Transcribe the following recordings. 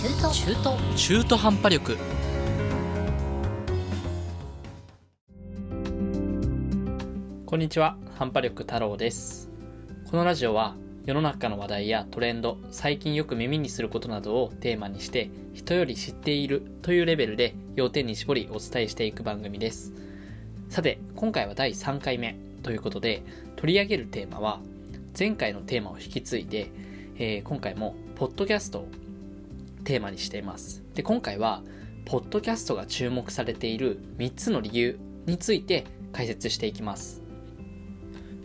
中途中途中途半端力。こんにちは半端力太郎です。このラジオは世の中の話題やトレンド最近よく耳にすることなどをテーマにして人より知っているというレベルで要点に絞りお伝えしていく番組です。さて今回は第3回目ということで取り上げるテーマは前回のテーマを引き継いで、えー、今回もポッドキャストをテーマにしています。で今回はポッドキャストが注目されている3つの理由について解説していきます。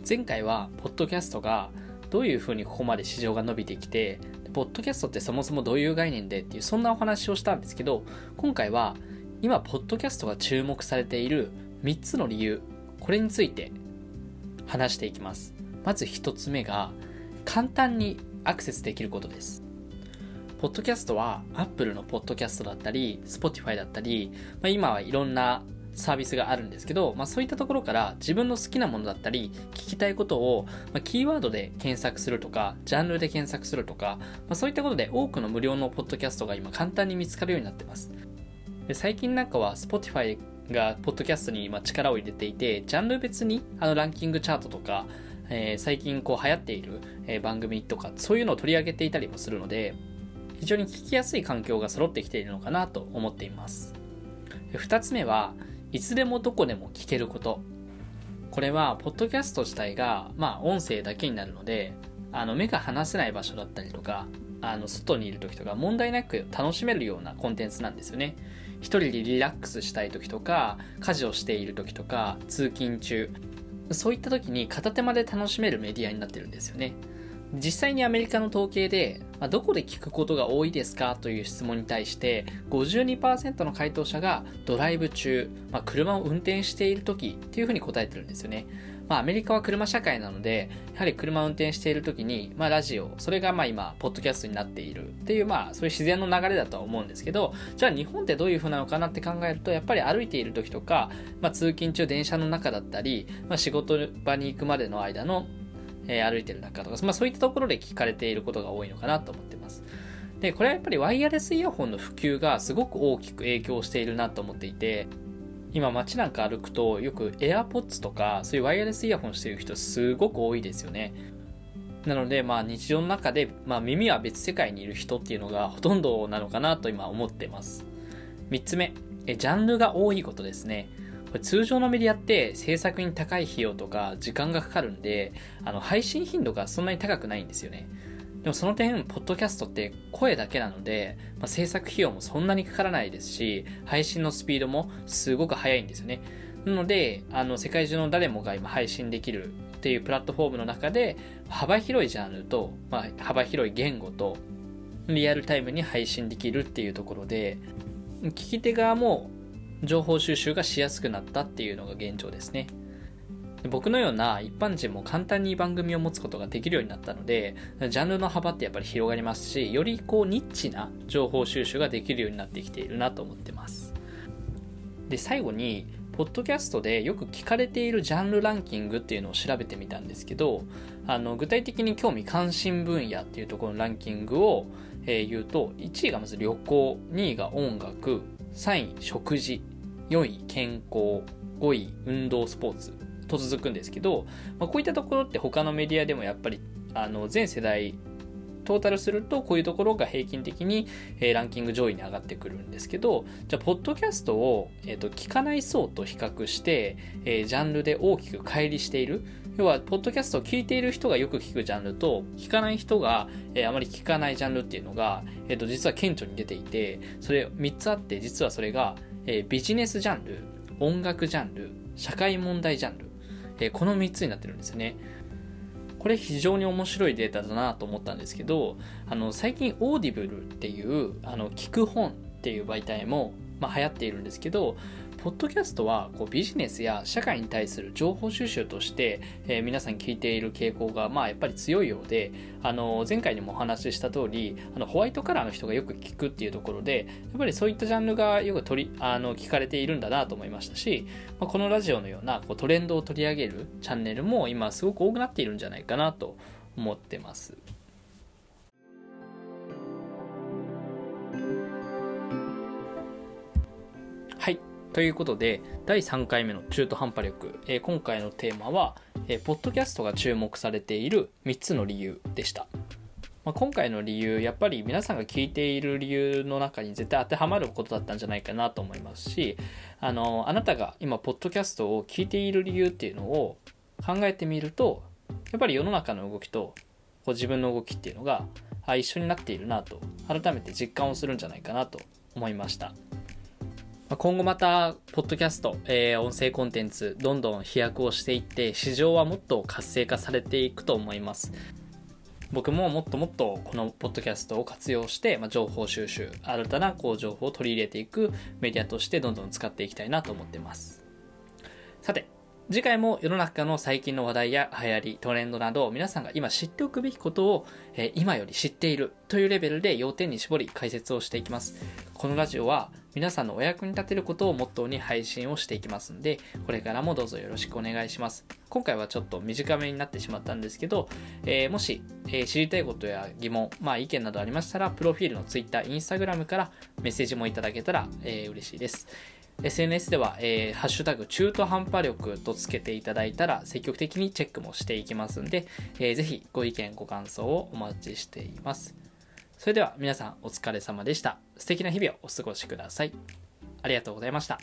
前回はポッドキャストがどういうふうにここまで市場が伸びてきてポッドキャストってそもそもどういう概念でっていうそんなお話をしたんですけど今回は今ポッドキャストが注目されている3つの理由これについて話していきます。まず1つ目が簡単にアクセスできることです。ポッドキャストは Apple のポッドキャストだったり Spotify だったり、まあ、今はいろんなサービスがあるんですけど、まあ、そういったところから自分の好きなものだったり聞きたいことを、まあ、キーワードで検索するとかジャンルで検索するとか、まあ、そういったことで多くの無料のポッドキャストが今簡単に見つかるようになってます。で最近なんかは Spotify がポッドキャストに今力を入れていてジャンル別にあのランキングチャートとか、えー、最近こう流行っている、番組とかそういうのを取り上げていたりもするので非常に聞きやすい環境が揃ってきているのかなと思っています。2つ目はいつでもどこでも聞けること。これはポッドキャスト自体がまあ音声だけになるのであの目が離せない場所だったりとかあの外にいる時とか問題なく楽しめるようなコンテンツなんですよね。一人でリラックスしたい時とか家事をしている時とか通勤中。そういった時に片手間で楽しめるメディアになってるんですよね。実際にアメリカの統計で、まあ、どこで聞くことが多いですか？という質問に対して52%の回答者がドライブ中、まあ、車を運転している時っていうふうに答えてるんですよね。まあ、アメリカは車社会なので、やはり車を運転している時に、まあ、ラジオ、それがまあ今、ポッドキャストになっているっていう、まあ、そういう自然の流れだとは思うんですけど、じゃあ日本ってどういう風なのかなって考えると、やっぱり歩いている時とか、まあ、通勤中電車の中だったり、まあ、仕事場に行くまでの間のえー、歩いてる中とか、まあ、そういったところで聞かれていることが多いのかなと思ってます。で、これはやっぱりワイヤレスイヤホンの普及がすごく大きく影響しているなと思っていて、今街なんか歩くとよく AirPods とかそういうワイヤレスイヤホンしてる人すごく多いですよね。なので、まあ日常の中で、まあ耳は別世界にいる人っていうのがほとんどなのかなと今思ってます。3つ目、えジャンルが多いことですね。通常のメディアって制作に高い費用とか時間がかかるんで、あの配信頻度がそんなに高くないんですよね。でもその点、ポッドキャストって声だけなので、まあ、制作費用もそんなにかからないですし、配信のスピードもすごく速いんですよね。なので、あの、世界中の誰もが今配信できるっていうプラットフォームの中で、幅広いジャンルと、まあ、幅広い言語と、リアルタイムに配信できるっていうところで、聞き手側も情報収集がしやすくなったっていうのが現状ですね。僕のような一般人も簡単に番組を持つことができるようになったので、ジャンルの幅ってやっぱり広がりますし、よりこうニッチな情報収集ができるようになってきているなと思ってます。で、最後に、ポッドキャストでよく聞かれているジャンルランキングっていうのを調べてみたんですけど、あの具体的に興味関心分野っていうところのランキングを、え、言うと、1位がまず旅行、2位が音楽、3位食事、4位健康、5位運動スポーツと続くんですけど、まあ、こういったところって他のメディアでもやっぱりあの全世代トータルするとこういうところが平均的に、ランキング上位に上がってくるんですけどじゃあポッドキャストを、えーと、聞かない層と比較して、えー、ジャンルで大きく乖離している。要はポッドキャストを聞いている人がよく聞くジャンルと聞かない人が、えー、あまり聞かないジャンルっていうのが、えーと実は顕著に出ていてそれ3つあって実はそれがえ、ビジネスジャンル、音楽ジャンル、社会問題ジャンル、え、この3つになってるんですよね。これ非常に面白いデータだなと思ったんですけど、あの、最近オーディブルっていう、あの、聞く本っていう媒体も、まあ、流行っているんですけど、ポッドキャストはこうビジネスや社会に対する情報収集として、えー、皆さん聞いている傾向が、まあ、やっぱり強いようで、あの前回にもお話しした通りあのホワイトカラーの人がよく聞くっていうところでやっぱりそういったジャンルがよく取りあの聞かれているんだなと思いましたし、まあ、このラジオのようなこうトレンドを取り上げるチャンネルも今すごく多くなっているんじゃないかなと思ってます。ということで、第3回目の中途半端力、えー、今回のテーマは、えー、ポッドキャストが注目されている3つの理由でした。まあ、今回の理由、やっぱり皆さんが聞いている理由の中に絶対当てはまることだったんじゃないかなと思いますし、あの、あなたが今、ポッドキャストを聞いている理由っていうのを考えてみると、やっぱり世の中の動きとこう自分の動きっていうのがあ一緒になっているなと改めて実感をするんじゃないかなと思いました。今後また、ポッドキャスト、えー、音声コンテンツ、どんどん飛躍をしていって、市場はもっと活性化されていくと思います。僕ももっともっとこのポッドキャストを活用して、まあ、情報収集、新たなこう情報を取り入れていくメディアとしてどんどん使っていきたいなと思ってます。さて、次回も世の中の最近の話題や流行り、トレンドなど皆さんが今知っておくべきことを、えー、今より知っているというレベルで要点に絞り解説をしていきます。このラジオは皆さんのお役に立てることをモットーに配信をしていきますんで、これからもどうぞよろしくお願いします。今回はちょっと短めになってしまったんですけど、えー、もし、えー、知りたいことや疑問、まあ意見などありましたら、プロフィールの Twitter、Instagram からメッセージもいただけたら、えー、嬉しいです。SNS では、えー、ハッシュタグ中途半端力とつけていただいたら積極的にチェックもしていきますんで、えー、ぜひご意見ご感想をお待ちしています。それでは皆さんお疲れ様でした。素敵な日々をお過ごしください。ありがとうございました。